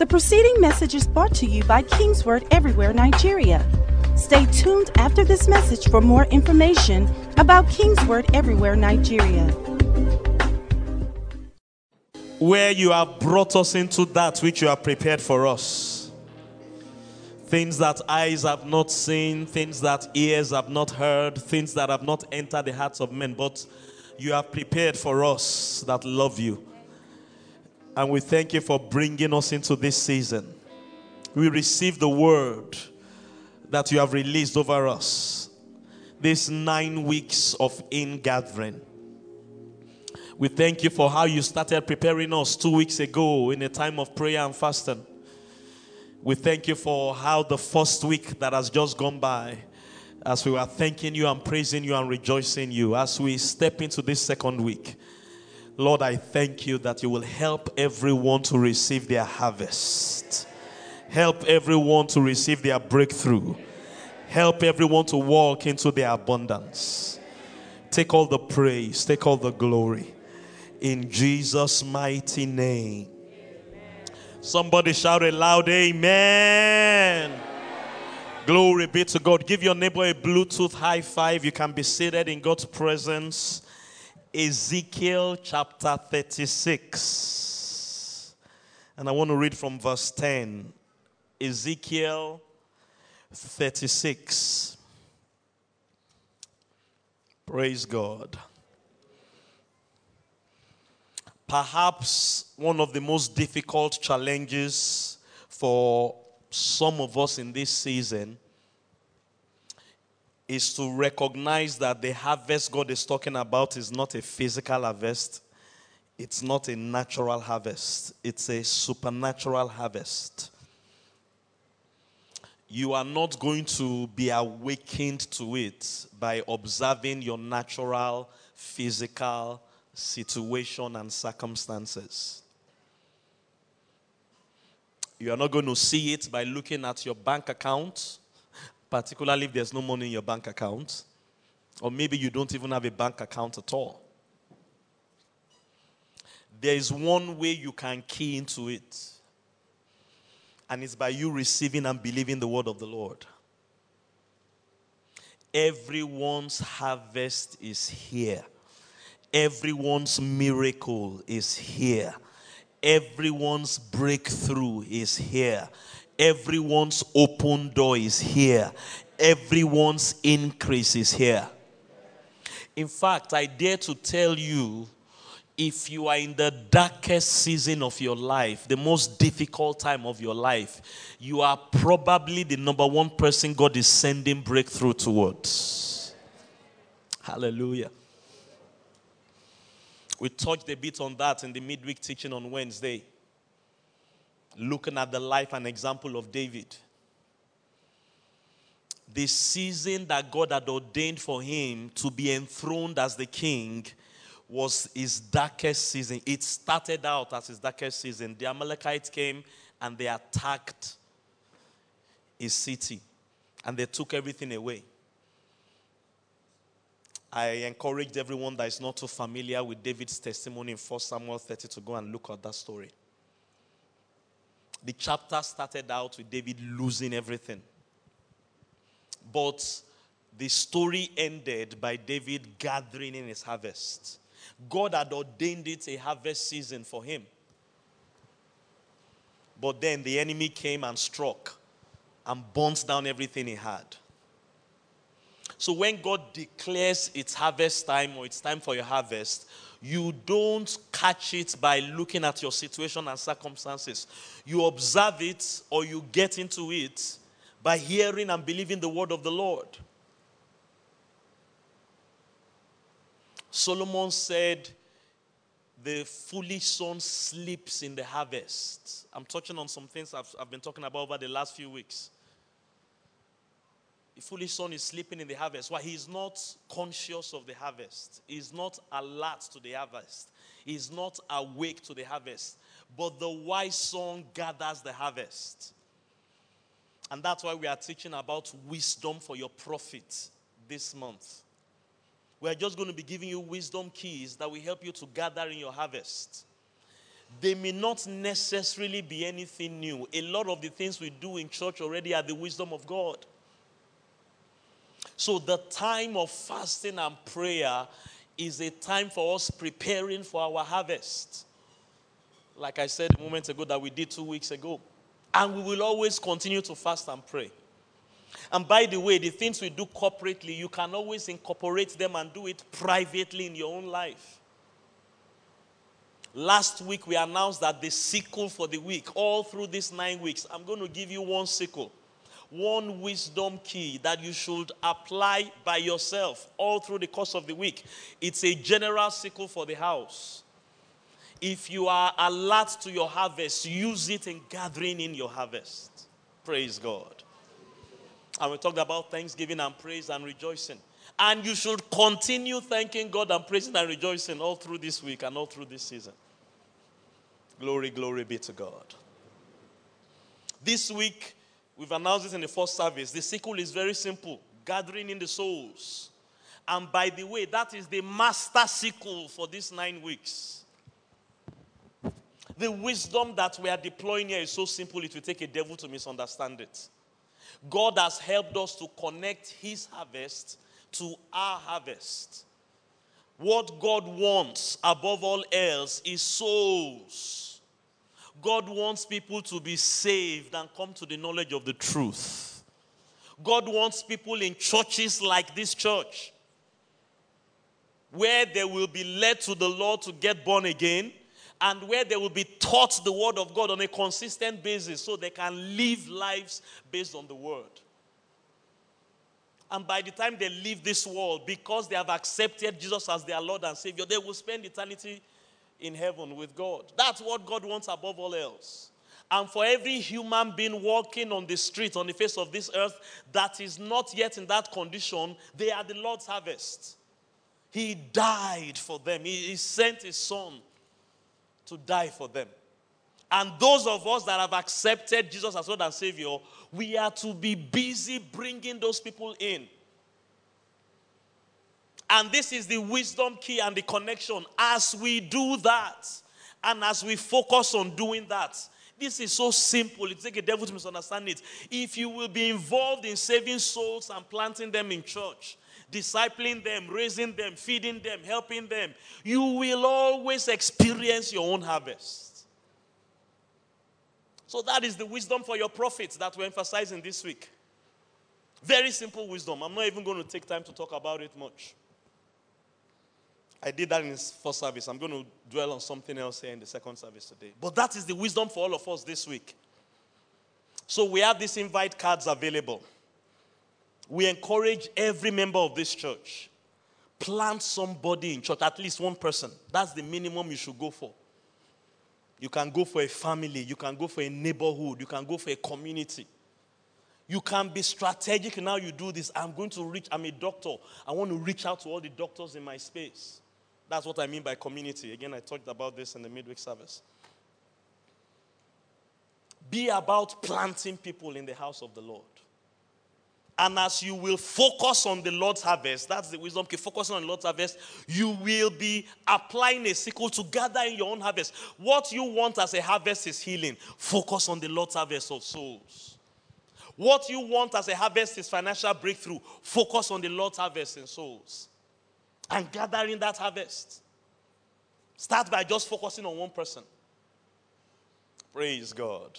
The preceding message is brought to you by Kingsword Everywhere Nigeria. Stay tuned after this message for more information about Kingsword Everywhere Nigeria. Where you have brought us into that which you have prepared for us. Things that eyes have not seen, things that ears have not heard, things that have not entered the hearts of men, but you have prepared for us that love you. And we thank you for bringing us into this season. We receive the word that you have released over us. These nine weeks of in gathering. We thank you for how you started preparing us two weeks ago in a time of prayer and fasting. We thank you for how the first week that has just gone by, as we were thanking you and praising you and rejoicing you, as we step into this second week. Lord, I thank you that you will help everyone to receive their harvest. Help everyone to receive their breakthrough. Help everyone to walk into their abundance. Take all the praise, take all the glory. In Jesus' mighty name. Somebody shout a loud amen. Glory be to God. Give your neighbor a Bluetooth high five. You can be seated in God's presence. Ezekiel chapter 36. And I want to read from verse 10. Ezekiel 36. Praise God. Perhaps one of the most difficult challenges for some of us in this season is to recognize that the harvest God is talking about is not a physical harvest, it's not a natural harvest, it's a supernatural harvest. You are not going to be awakened to it by observing your natural physical situation and circumstances. You are not going to see it by looking at your bank account, particularly if there's no money in your bank account, or maybe you don't even have a bank account at all. There is one way you can key into it and it's by you receiving and believing the word of the Lord. Everyone's harvest is here. Everyone's miracle is here. Everyone's breakthrough is here. Everyone's open door is here. Everyone's increase is here. In fact, I dare to tell you if you are in the darkest season of your life, the most difficult time of your life, you are probably the number one person God is sending breakthrough towards. Hallelujah. We touched a bit on that in the midweek teaching on Wednesday, looking at the life and example of David. The season that God had ordained for him to be enthroned as the king was his darkest season. It started out as his darkest season. The Amalekites came and they attacked his city and they took everything away. I encouraged everyone that is not too familiar with David's testimony in 1 Samuel 30 to go and look at that story. The chapter started out with David losing everything. But the story ended by David gathering in his harvest. God had ordained it a harvest season for him. But then the enemy came and struck and burnt down everything he had. So when God declares it's harvest time or it's time for your harvest, you don't catch it by looking at your situation and circumstances. You observe it or you get into it by hearing and believing the word of the Lord. Solomon said, The foolish son sleeps in the harvest. I'm touching on some things I've, I've been talking about over the last few weeks. The foolish son is sleeping in the harvest. Why? He is not conscious of the harvest, he's not alert to the harvest, he's not awake to the harvest. But the wise son gathers the harvest. And that's why we are teaching about wisdom for your profit this month. We are just going to be giving you wisdom keys that will help you to gather in your harvest. they may not necessarily be anything new. A lot of the things we do in church already are the wisdom of God. So, the time of fasting and prayer is a time for us preparing for our harvest. Like I said a moment ago, that we did two weeks ago. And we will always continue to fast and pray. And by the way, the things we do corporately, you can always incorporate them and do it privately in your own life. Last week, we announced that the sickle for the week, all through these nine weeks, I'm going to give you one sickle, one wisdom key that you should apply by yourself all through the course of the week. It's a general sickle for the house. If you are alert to your harvest, use it in gathering in your harvest. Praise God. And we talked about thanksgiving and praise and rejoicing. And you should continue thanking God and praising and rejoicing all through this week and all through this season. Glory, glory be to God. This week, we've announced this in the first service. The sickle is very simple gathering in the souls. And by the way, that is the master sickle for these nine weeks. The wisdom that we are deploying here is so simple, it will take a devil to misunderstand it. God has helped us to connect his harvest to our harvest. What God wants above all else is souls. God wants people to be saved and come to the knowledge of the truth. God wants people in churches like this church where they will be led to the Lord to get born again and where they will be taught the word of God on a consistent basis so they can live lives based on the word. And by the time they leave this world, because they have accepted Jesus as their Lord and Savior, they will spend eternity in heaven with God. That's what God wants above all else. And for every human being walking on the street, on the face of this earth, that is not yet in that condition, they are the Lord's harvest. He died for them, He, he sent His Son to die for them. And those of us that have accepted Jesus as Lord and Savior, we are to be busy bringing those people in. And this is the wisdom key and the connection. As we do that, and as we focus on doing that, this is so simple. It takes a devil to misunderstand it. If you will be involved in saving souls and planting them in church, discipling them, raising them, feeding them, helping them, you will always experience your own harvest. So that is the wisdom for your profits that we're emphasizing this week. Very simple wisdom. I'm not even going to take time to talk about it much. I did that in the first service. I'm going to dwell on something else here in the second service today. But that is the wisdom for all of us this week. So we have these invite cards available we encourage every member of this church plant somebody in church, at least one person. That's the minimum you should go for. You can go for a family, you can go for a neighborhood, you can go for a community. You can be strategic now you do this. I'm going to reach, I'm a doctor. I want to reach out to all the doctors in my space. That's what I mean by community. Again, I talked about this in the midweek service. Be about planting people in the house of the Lord. And as you will focus on the Lord's harvest, that's the wisdom key, focusing on the Lord's harvest, you will be applying a sickle to gather in your own harvest. What you want as a harvest is healing. Focus on the Lord's harvest of souls. What you want as a harvest is financial breakthrough. Focus on the Lord's harvest in souls. And gathering that harvest. Start by just focusing on one person. Praise God.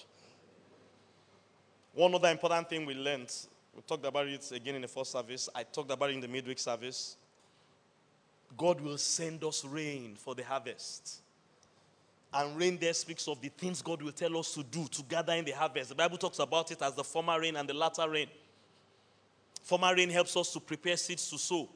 One other important thing we learned we talked about it again in the first service. I talked about it in the midweek service. God will send us rain for the harvest. And rain there speaks of the things God will tell us to do to gather in the harvest. The Bible talks about it as the former rain and the latter rain. Former rain helps us to prepare seeds to sow.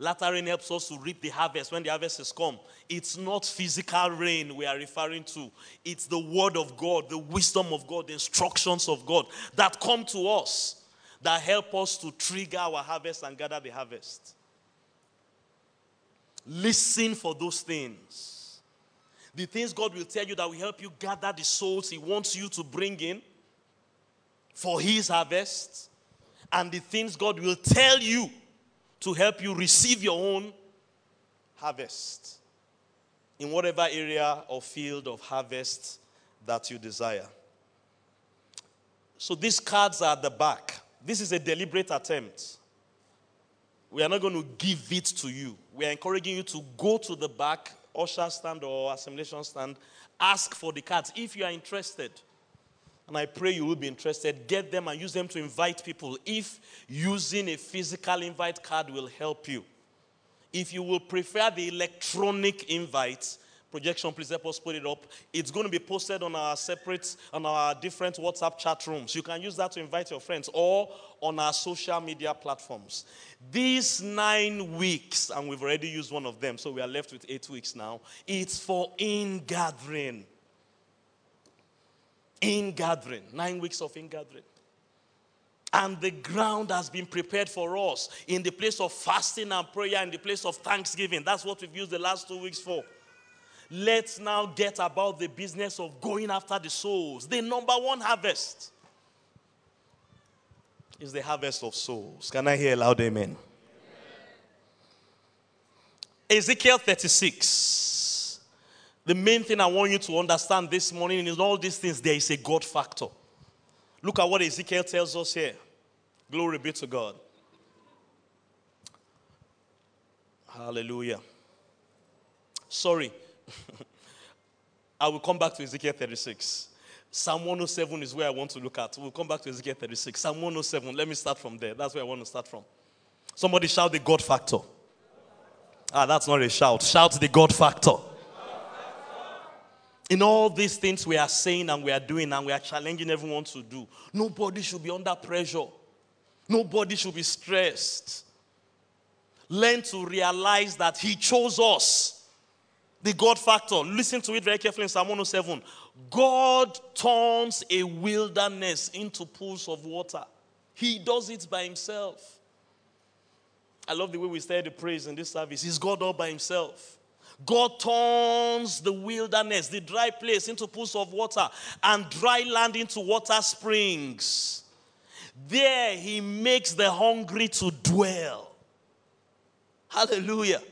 Latter rain helps us to reap the harvest when the harvest has come. It's not physical rain we are referring to. It's the word of God, the wisdom of God, the instructions of God that come to us that help us to trigger our harvest and gather the harvest. Listen for those things. The things God will tell you that will help you gather the souls He wants you to bring in for His harvest, and the things God will tell you to help you receive your own harvest. in whatever area or field of harvest that you desire. So these cards are at the back. This is a deliberate attempt. We are not going to give it to you. We are encouraging you to go to the back, usher stand or assimilation stand, ask for the cards if you are interested. And I pray you will be interested. Get them and use them to invite people if using a physical invite card will help you. If you will prefer the electronic invite, projection, please help us put it up. It's going to be posted on our separate, on our different WhatsApp chat rooms. You can use that to invite your friends or on our social media platforms. These nine weeks, and we've already used one of them, so we are left with eight weeks now. It's for in gathering. In gathering. Nine weeks of in gathering. And the ground has been prepared for us in the place of fasting and prayer, in the place of thanksgiving. That's what we've used the last two weeks for. Let's now get about the business of going after the souls. The number one harvest is the harvest of souls. Can I hear a loud amen? amen. Ezekiel 36. The main thing I want you to understand this morning is all these things, there is a God factor. Look at what Ezekiel tells us here. Glory be to God. Hallelujah. Sorry. I will come back to Ezekiel 36. Psalm 107 is where I want to look at. We'll come back to Ezekiel 36. Psalm 107, let me start from there. That's where I want to start from. Somebody shout the God factor. Ah, that's not a shout. Shout the God factor in all these things we are saying and we are doing and we are challenging everyone to do, nobody should be under pressure. Nobody should be stressed. Learn to realize that He chose us. The God factor. Listen to it very carefully in Psalm 107. God turns a wilderness into pools of water. He does it by himself. I love the way we study the praise in this service. He's God all by himself. God turns the wilderness, the dry place, into pools of water, and dry land into water springs. There he makes the hungry to dwell. Hallelujah.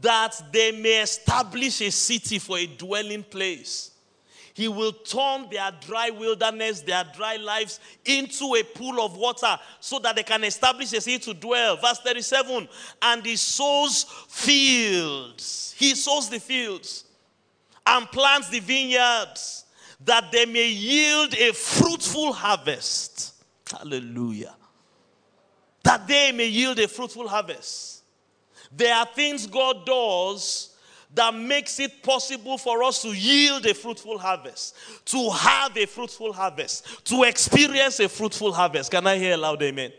That they may establish a city for a dwelling place. He will turn their dry wilderness, their dry lives into a pool of water so that they can establish a city to dwell. Verse 37 And he sows fields. He sows the fields and plants the vineyards that they may yield a fruitful harvest. Hallelujah. That they may yield a fruitful harvest. There are things God does that makes it possible for us to yield a fruitful harvest, to have a fruitful harvest, to experience a fruitful harvest. Can I hear a loud amen?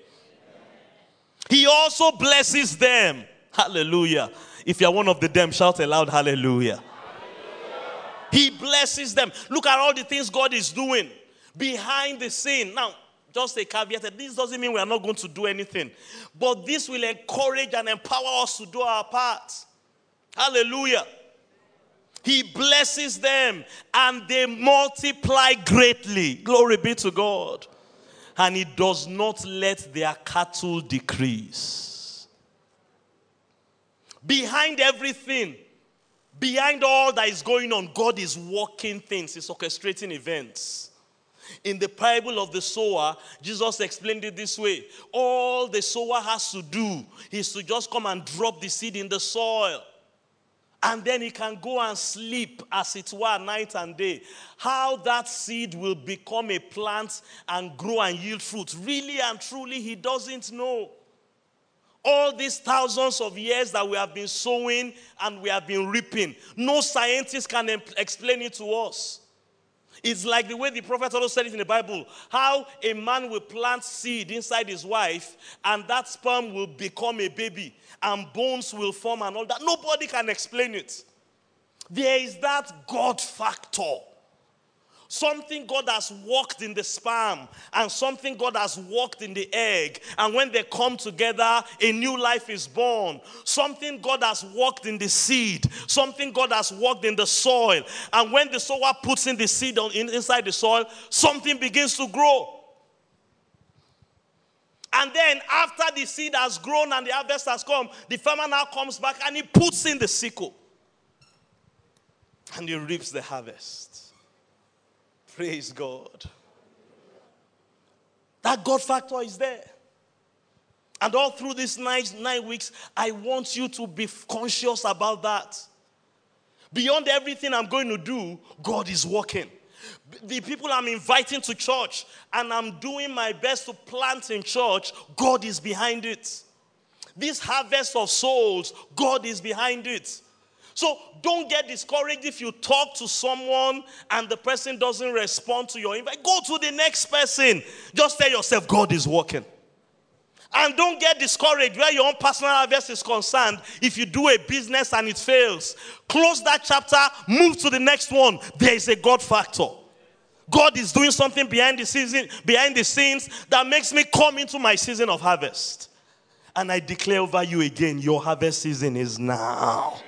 He also blesses them. Hallelujah. If you're one of the them, shout aloud, hallelujah. hallelujah. He blesses them. Look at all the things God is doing behind the scene. Now, just a caveat this doesn't mean we are not going to do anything, but this will encourage and empower us to do our part. Hallelujah. He blesses them and they multiply greatly. Glory be to God. And He does not let their cattle decrease. Behind everything, behind all that is going on, God is working things, He's orchestrating events. In the parable of the sower, Jesus explained it this way All the sower has to do is to just come and drop the seed in the soil and then he can go and sleep as it were night and day. How that seed will become a plant and grow and yield fruit, really and truly, he doesn't know. All these thousands of years that we have been sowing and we have been reaping, no scientist can explain it to us. It's like the way the prophet also said it in the Bible how a man will plant seed inside his wife, and that sperm will become a baby, and bones will form, and all that. Nobody can explain it. There is that God factor. Something God has worked in the sperm and something God has worked in the egg. And when they come together, a new life is born. Something God has worked in the seed, something God has worked in the soil. And when the sower puts in the seed on, in, inside the soil, something begins to grow. And then, after the seed has grown and the harvest has come, the farmer now comes back and he puts in the sickle. and he reaps the harvest. Praise God. That God factor is there. And all through these nine, nine weeks, I want you to be conscious about that. Beyond everything I'm going to do, God is working. The people I'm inviting to church and I'm doing my best to plant in church, God is behind it. This harvest of souls, God is behind it. So don't get discouraged if you talk to someone and the person doesn't respond to your invite. Go to the next person. Just tell yourself, God is working. And don't get discouraged where your own personal harvest is concerned. If you do a business and it fails, close that chapter, move to the next one. There is a God factor. God is doing something behind the season, behind the scenes that makes me come into my season of harvest. And I declare over you again, your harvest season is now.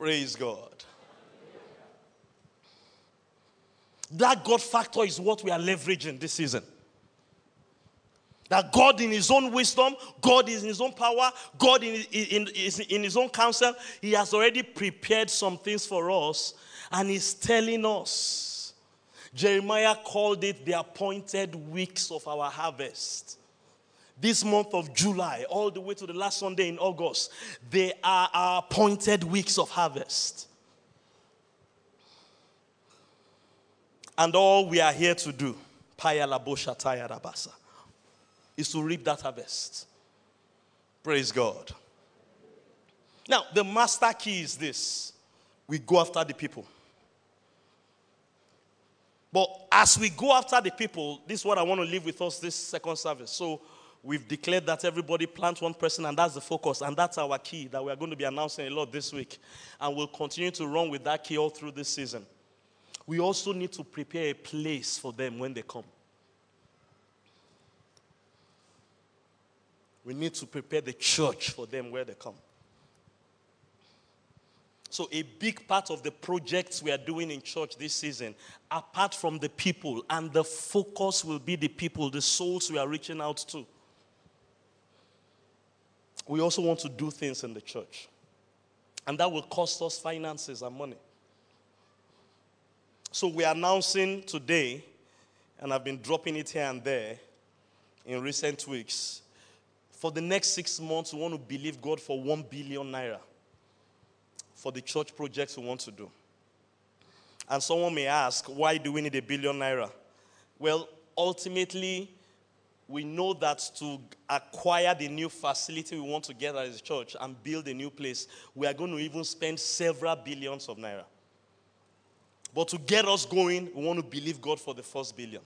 Praise God. That God factor is what we are leveraging this season. That God, in His own wisdom, God is in His own power, God in, in, in, in His own counsel, He has already prepared some things for us and He's telling us. Jeremiah called it the appointed weeks of our harvest this month of July, all the way to the last Sunday in August, they are our appointed weeks of harvest. And all we are here to do, paya, is to reap that harvest. Praise God. Now, the master key is this we go after the people. But as we go after the people, this is what I want to leave with us this second service. So, We've declared that everybody plants one person, and that's the focus, and that's our key that we are going to be announcing a lot this week. And we'll continue to run with that key all through this season. We also need to prepare a place for them when they come. We need to prepare the church for them where they come. So, a big part of the projects we are doing in church this season, apart from the people, and the focus will be the people, the souls we are reaching out to we also want to do things in the church. And that will cost us finances and money. So we're announcing today, and I've been dropping it here and there in recent weeks. For the next six months, we want to believe God for one billion naira for the church projects we want to do. And someone may ask, why do we need a billion naira? Well, ultimately, we know that to acquire the new facility we want to get as a church and build a new place, we are going to even spend several billions of naira. But to get us going, we want to believe God for the first billion.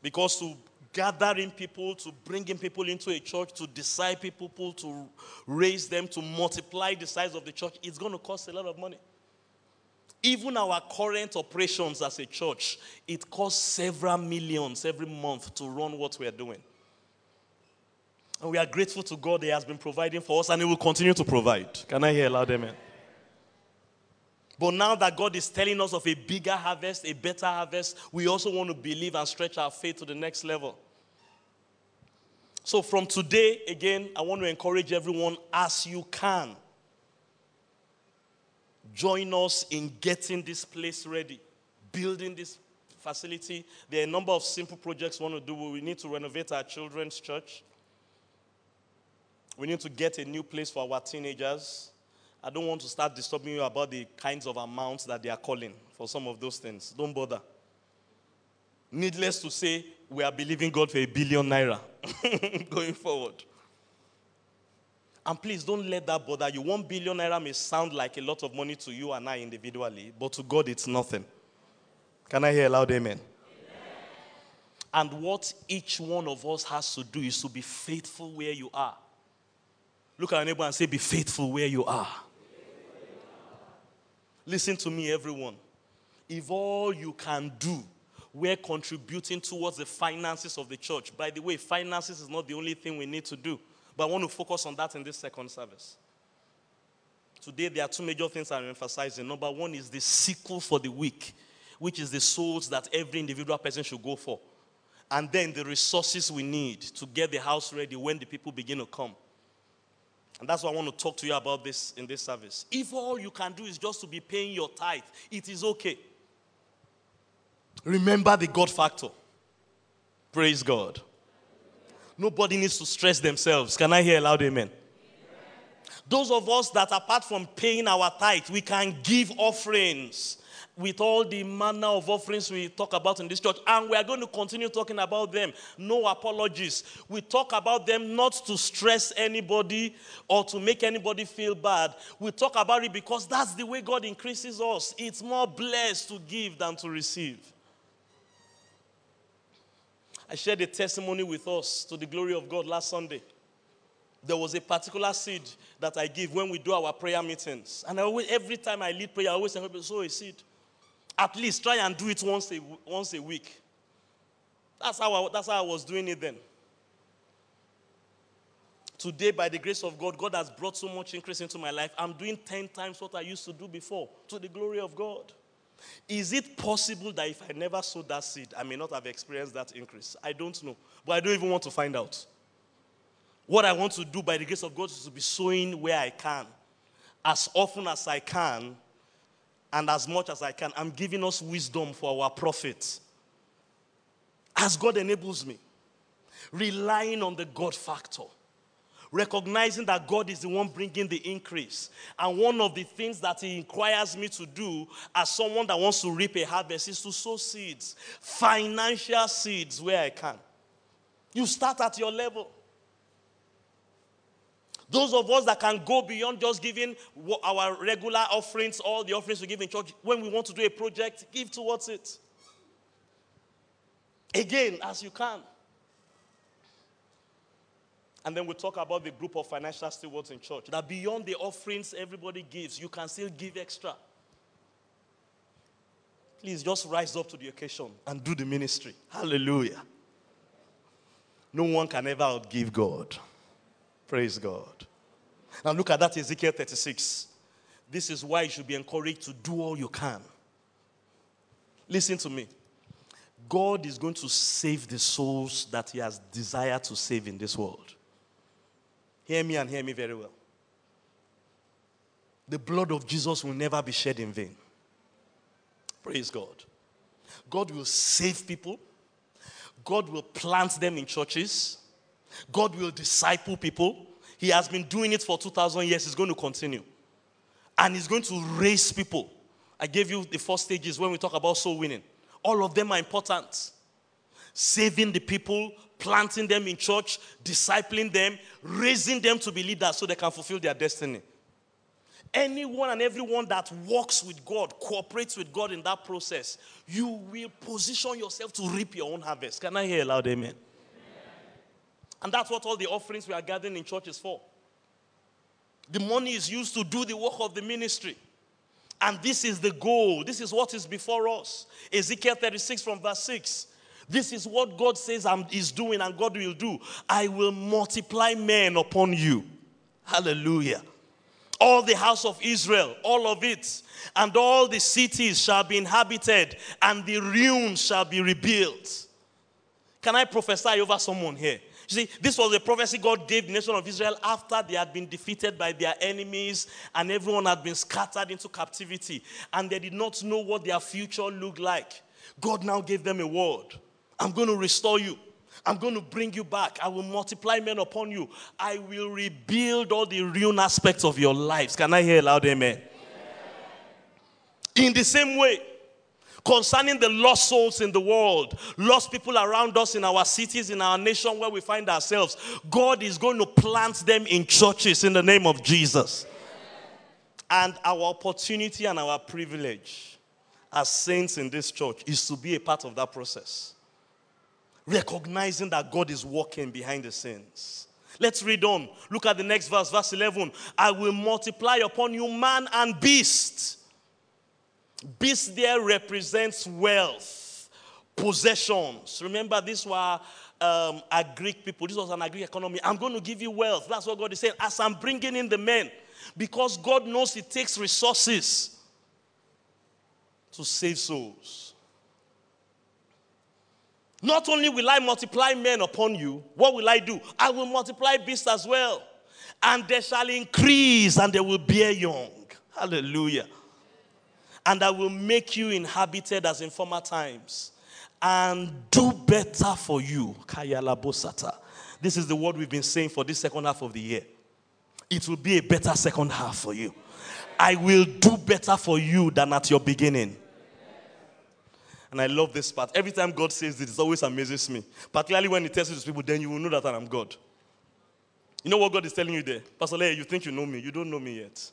Because to gathering people, to bringing people into a church, to disciple people, to raise them, to multiply the size of the church, it's going to cost a lot of money. Even our current operations as a church, it costs several millions every month to run what we are doing. And we are grateful to God He has been providing for us and He will continue to provide. Can I hear loud amen? But now that God is telling us of a bigger harvest, a better harvest, we also want to believe and stretch our faith to the next level. So, from today, again, I want to encourage everyone as you can join us in getting this place ready, building this facility. There are a number of simple projects we want to do. We need to renovate our children's church. We need to get a new place for our teenagers. I don't want to start disturbing you about the kinds of amounts that they are calling for some of those things. Don't bother. Needless to say, we are believing God for a billion naira going forward. And please don't let that bother you. One billion naira may sound like a lot of money to you and I individually, but to God it's nothing. Can I hear a loud amen? amen? And what each one of us has to do is to be faithful where you are. Look at your neighbor and say, Be faithful where you are. Listen to me, everyone. If all you can do we're contributing towards the finances of the church. By the way, finances is not the only thing we need to do. But I want to focus on that in this second service. Today, there are two major things I'm emphasizing. Number one is the sickle for the week, which is the souls that every individual person should go for. And then the resources we need to get the house ready when the people begin to come. And that's what I want to talk to you about this in this service. If all you can do is just to be paying your tithe, it is okay. Remember the God factor. Praise God. Nobody needs to stress themselves. Can I hear a loud amen? Those of us that apart from paying our tithe, we can give offerings with all the manner of offerings we talk about in this church, and we are going to continue talking about them. No apologies. We talk about them not to stress anybody or to make anybody feel bad. We talk about it because that's the way God increases us. It's more blessed to give than to receive. I shared a testimony with us to the glory of God last Sunday. There was a particular seed that I give when we do our prayer meetings. And I always, every time I lead prayer, I always say, sow a seed. At least try and do it once a, once a week. That's how, I, that's how I was doing it then. Today, by the grace of God, God has brought so much increase into my life. I'm doing 10 times what I used to do before to the glory of God. Is it possible that if I never sowed that seed, I may not have experienced that increase? I don't know. But I don't even want to find out. What I want to do by the grace of God is to be sowing where I can, as often as I can, and as much as I can. I'm giving us wisdom for our profit. As God enables me, relying on the God factor, recognizing that God is the one bringing the increase. And one of the things that He requires me to do as someone that wants to reap a harvest is to sow seeds, financial seeds where I can. You start at your level. Those of us that can go beyond just giving our regular offerings, all the offerings we give in church, when we want to do a project, give towards it. Again, as you can. And then we talk about the group of financial stewards in church. That beyond the offerings everybody gives, you can still give extra. Please just rise up to the occasion and do the ministry. Hallelujah. No one can ever outgive God. Praise God. Now look at that Ezekiel 36. This is why you should be encouraged to do all you can. Listen to me. God is going to save the souls that He has desired to save in this world. Hear me and hear me very well. The blood of Jesus will never be shed in vain. Praise God. God will save people. God will plant them in churches. God will disciple people. He has been doing it for 2,000 years. He's going to continue. And He's going to raise people. I gave you the four stages when we talk about soul winning. All of them are important. Saving the people, planting them in church, discipling them, raising them to be leaders so they can fulfill their destiny. Anyone and everyone that works with God, cooperates with God in that process, you will position yourself to reap your own harvest. Can I hear a loud amen? And that's what all the offerings we are gathering in church is for. The money is used to do the work of the ministry. And this is the goal. This is what is before us. Ezekiel 36 from verse 6. This is what God says I'm, is doing and God will do. I will multiply men upon you. Hallelujah. All the house of Israel, all of it, and all the cities shall be inhabited, and the ruins shall be rebuilt. Can I prophesy over someone here? You see, this was a prophecy God gave the nation of Israel after they had been defeated by their enemies and everyone had been scattered into captivity and they did not know what their future looked like. God now gave them a word I'm going to restore you. I'm going to bring you back. I will multiply men upon you. I will rebuild all the ruin aspects of your lives. Can I hear loud amen? amen? In the same way, concerning the lost souls in the world, lost people around us in our cities, in our nation where we find ourselves. God is going to plant them in churches in the name of Jesus. And our opportunity and our privilege as saints in this church is to be a part of that process. Recognizing that God is working behind the scenes. Let's read on. Look at the next verse, verse 11. I will multiply upon you man and beast Beast there represents wealth, possessions. Remember, these were um, a Greek people. This was an agrarian economy. I'm going to give you wealth. That's what God is saying. As I'm bringing in the men, because God knows it takes resources to save souls. Not only will I multiply men upon you, what will I do? I will multiply beasts as well. And they shall increase and they will bear young. Hallelujah. And I will make you inhabited as in former times and do better for you. This is the word we've been saying for this second half of the year. It will be a better second half for you. I will do better for you than at your beginning. And I love this part. Every time God says this, it always amazes me. Particularly when He tells it to people, then you will know that I'm God. You know what God is telling you there? Pastor Leah, you think you know me. You don't know me yet.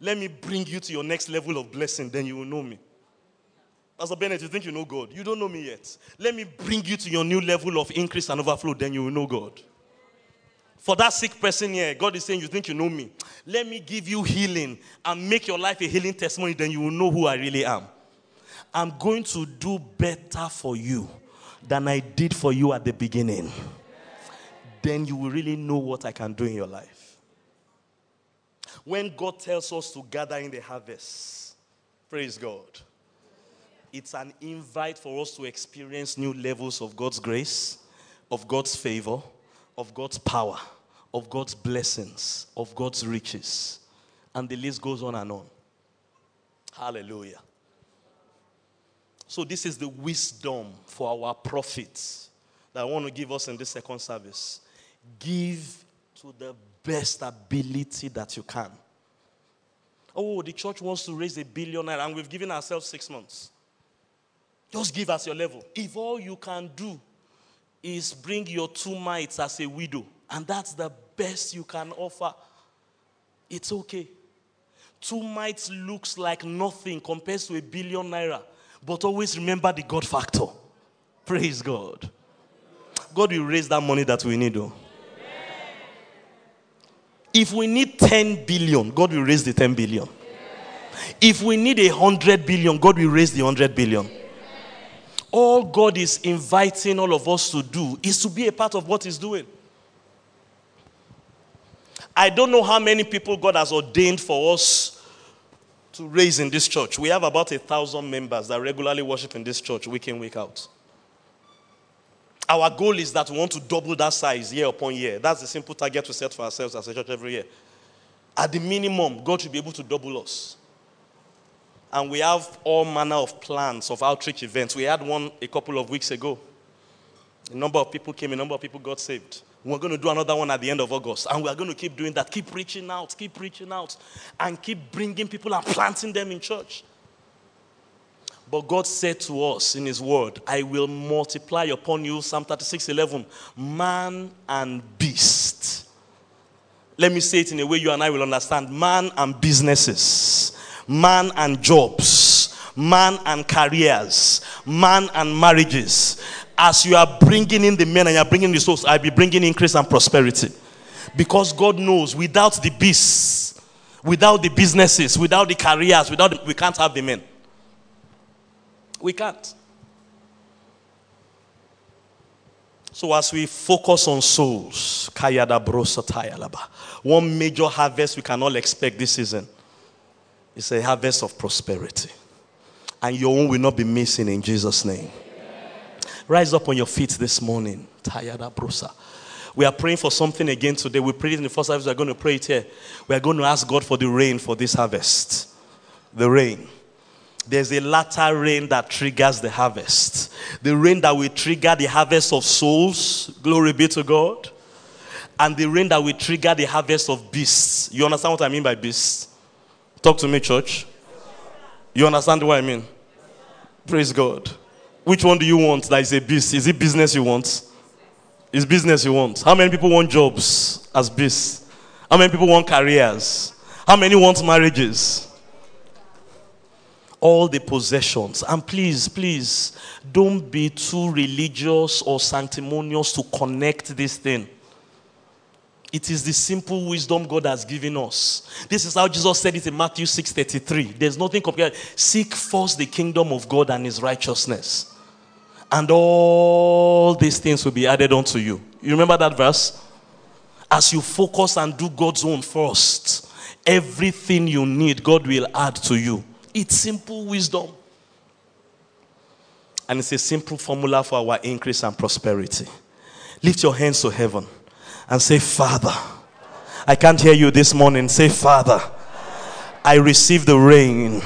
Let me bring you to your next level of blessing, then you will know me. Pastor Bennett, you think you know God. You don't know me yet. Let me bring you to your new level of increase and overflow, then you will know God. For that sick person here, God is saying, You think you know me. Let me give you healing and make your life a healing testimony, then you will know who I really am. I'm going to do better for you than I did for you at the beginning. Then you will really know what I can do in your life. When God tells us to gather in the harvest, praise God. It's an invite for us to experience new levels of God's grace, of God's favor, of God's power, of God's blessings, of God's riches. And the list goes on and on. Hallelujah. So, this is the wisdom for our profits that I want to give us in this second service. Give to the best ability that you can. Oh, the church wants to raise a billion naira, and we've given ourselves six months. Just give us your level. If all you can do is bring your two mites as a widow, and that's the best you can offer, it's okay. Two mites looks like nothing compared to a billion naira, but always remember the God factor. Praise God. God will raise that money that we need, though. If we need 10 billion, God will raise the 10 billion. If we need a 100 billion, God will raise the 100 billion. All God is inviting all of us to do is to be a part of what He's doing. I don't know how many people God has ordained for us to raise in this church. We have about a thousand members that regularly worship in this church week in, week out. Our goal is that we want to double that size year upon year. That's the simple target we set for ourselves as a church every year. At the minimum, God should be able to double us. And we have all manner of plans of outreach events. We had one a couple of weeks ago. A number of people came, a number of people got saved. We're going to do another one at the end of August. And we're going to keep doing that. Keep reaching out, keep reaching out, and keep bringing people and planting them in church. But God said to us in His word, I will multiply upon you, Psalm 36 11, man and beast. Let me say it in a way you and I will understand man and businesses, man and jobs, man and careers, man and marriages. As you are bringing in the men and you are bringing the souls, I'll be bringing increase and prosperity. Because God knows without the beasts, without the businesses, without the careers, without the, we can't have the men. We can't. So as we focus on souls, one major harvest we can all expect this season is a harvest of prosperity. And your own will not be missing in Jesus' name. Rise up on your feet this morning. We are praying for something again today. We prayed in the first service. We are going to pray it here. We are going to ask God for the rain for this harvest. The rain. There's a latter rain that triggers the harvest. The rain that will trigger the harvest of souls. Glory be to God. And the rain that will trigger the harvest of beasts. You understand what I mean by beasts? Talk to me, church. You understand what I mean? Praise God. Which one do you want that is a beast? Is it business you want? Is business you want? How many people want jobs as beasts? How many people want careers? How many want marriages? all the possessions. And please, please, don't be too religious or sanctimonious to connect this thing. It is the simple wisdom God has given us. This is how Jesus said it in Matthew 6:33. There's nothing compared. Seek first the kingdom of God and his righteousness. And all these things will be added unto you. You remember that verse? As you focus and do God's own first, everything you need, God will add to you. It's simple wisdom. And it's a simple formula for our increase and prosperity. Lift your hands to heaven and say, Father, I can't hear you this morning. Say, Father, I receive the rain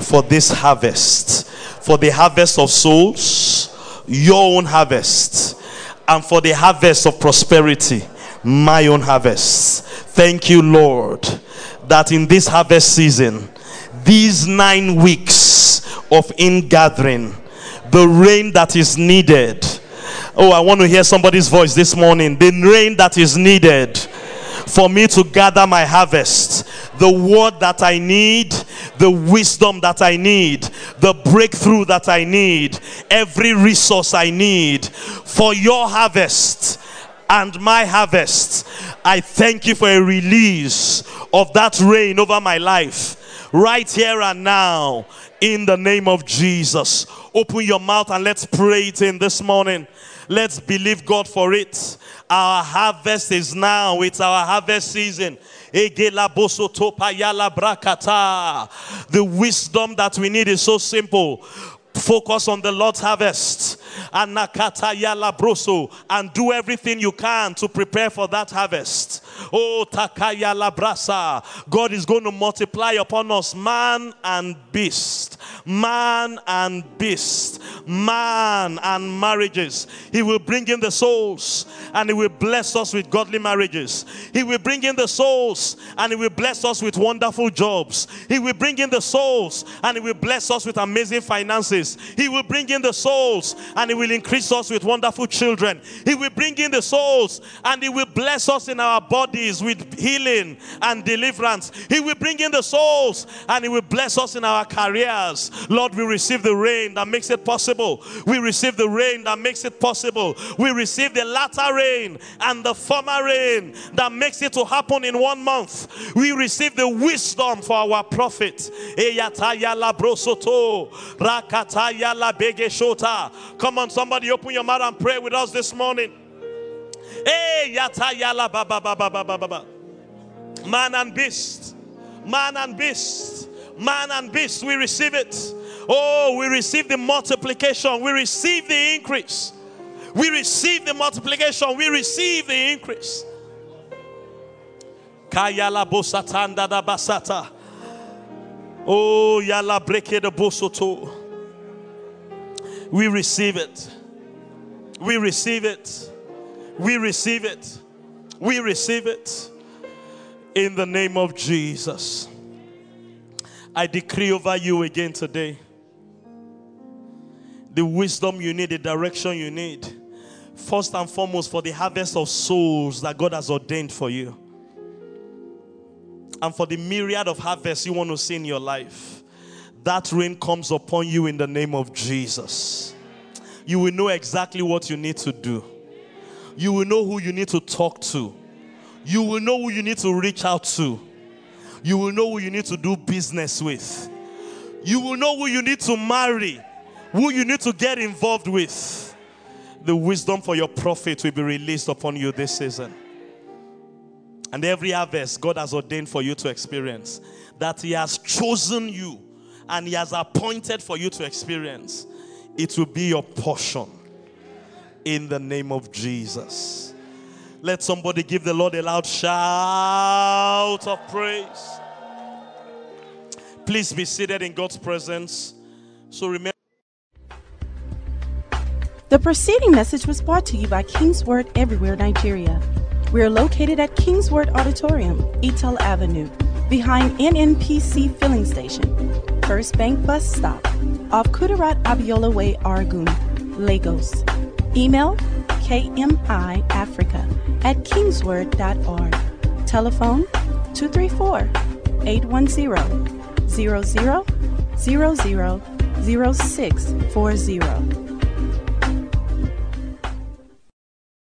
for this harvest, for the harvest of souls, your own harvest, and for the harvest of prosperity, my own harvest. Thank you, Lord, that in this harvest season, these nine weeks of ingathering, the rain that is needed. Oh, I want to hear somebody's voice this morning. The rain that is needed for me to gather my harvest. The word that I need, the wisdom that I need, the breakthrough that I need, every resource I need for your harvest and my harvest. I thank you for a release of that rain over my life right here and now in the name of Jesus. Open your mouth and let's pray it in this morning. Let's believe God for it. Our harvest is now, it's our harvest season. The wisdom that we need is so simple. Focus on the Lord's harvest and do everything you can to prepare for that harvest. Oh, Takaya Labrasa. God is going to multiply upon us man and beast, man and beast, man and marriages. He will bring in the souls and He will bless us with godly marriages. He will bring in the souls and He will bless us with wonderful jobs. He will bring in the souls and He will bless us with amazing finances. He will bring in the souls and He will increase us with wonderful children. He will bring in the souls and He will bless us in our body bodies with healing and deliverance. He will bring in the souls and He will bless us in our careers. Lord, we receive the rain that makes it possible. We receive the rain that makes it possible. We receive the latter rain and the former rain that makes it to happen in one month. We receive the wisdom for our profit. Come on, somebody, open your mouth and pray with us this morning. Hey, yata yala ba ba ba ba ba ba ba. Man and beast, man and beast, man and beast. We receive it. Oh, we receive the multiplication. We receive the increase. We receive the multiplication. We receive the increase. Kayala bosatanda da basata. Oh, yala breke de bosoto. We receive it. We receive it. We receive it. We receive it in the name of Jesus. I decree over you again today the wisdom you need, the direction you need. First and foremost, for the harvest of souls that God has ordained for you. And for the myriad of harvests you want to see in your life. That rain comes upon you in the name of Jesus. You will know exactly what you need to do you will know who you need to talk to. You will know who you need to reach out to. You will know who you need to do business with. You will know who you need to marry, who you need to get involved with. The wisdom for your profit will be released upon you this season. And every harvest God has ordained for you to experience, that He has chosen you and He has appointed for you to experience, it will be your portion in the name of Jesus. Let somebody give the Lord a loud shout of praise. Please be seated in God's presence. So remember. The preceding message was brought to you by Kingsword Everywhere Nigeria. We are located at Kingsword Auditorium, Etal Avenue, behind NNPC Filling Station, First Bank Bus Stop, off Kudirat Abiola Way, Oregun, Lagos. Email kmiafrica at kingsword.org. Telephone 234 810 00 00 0640.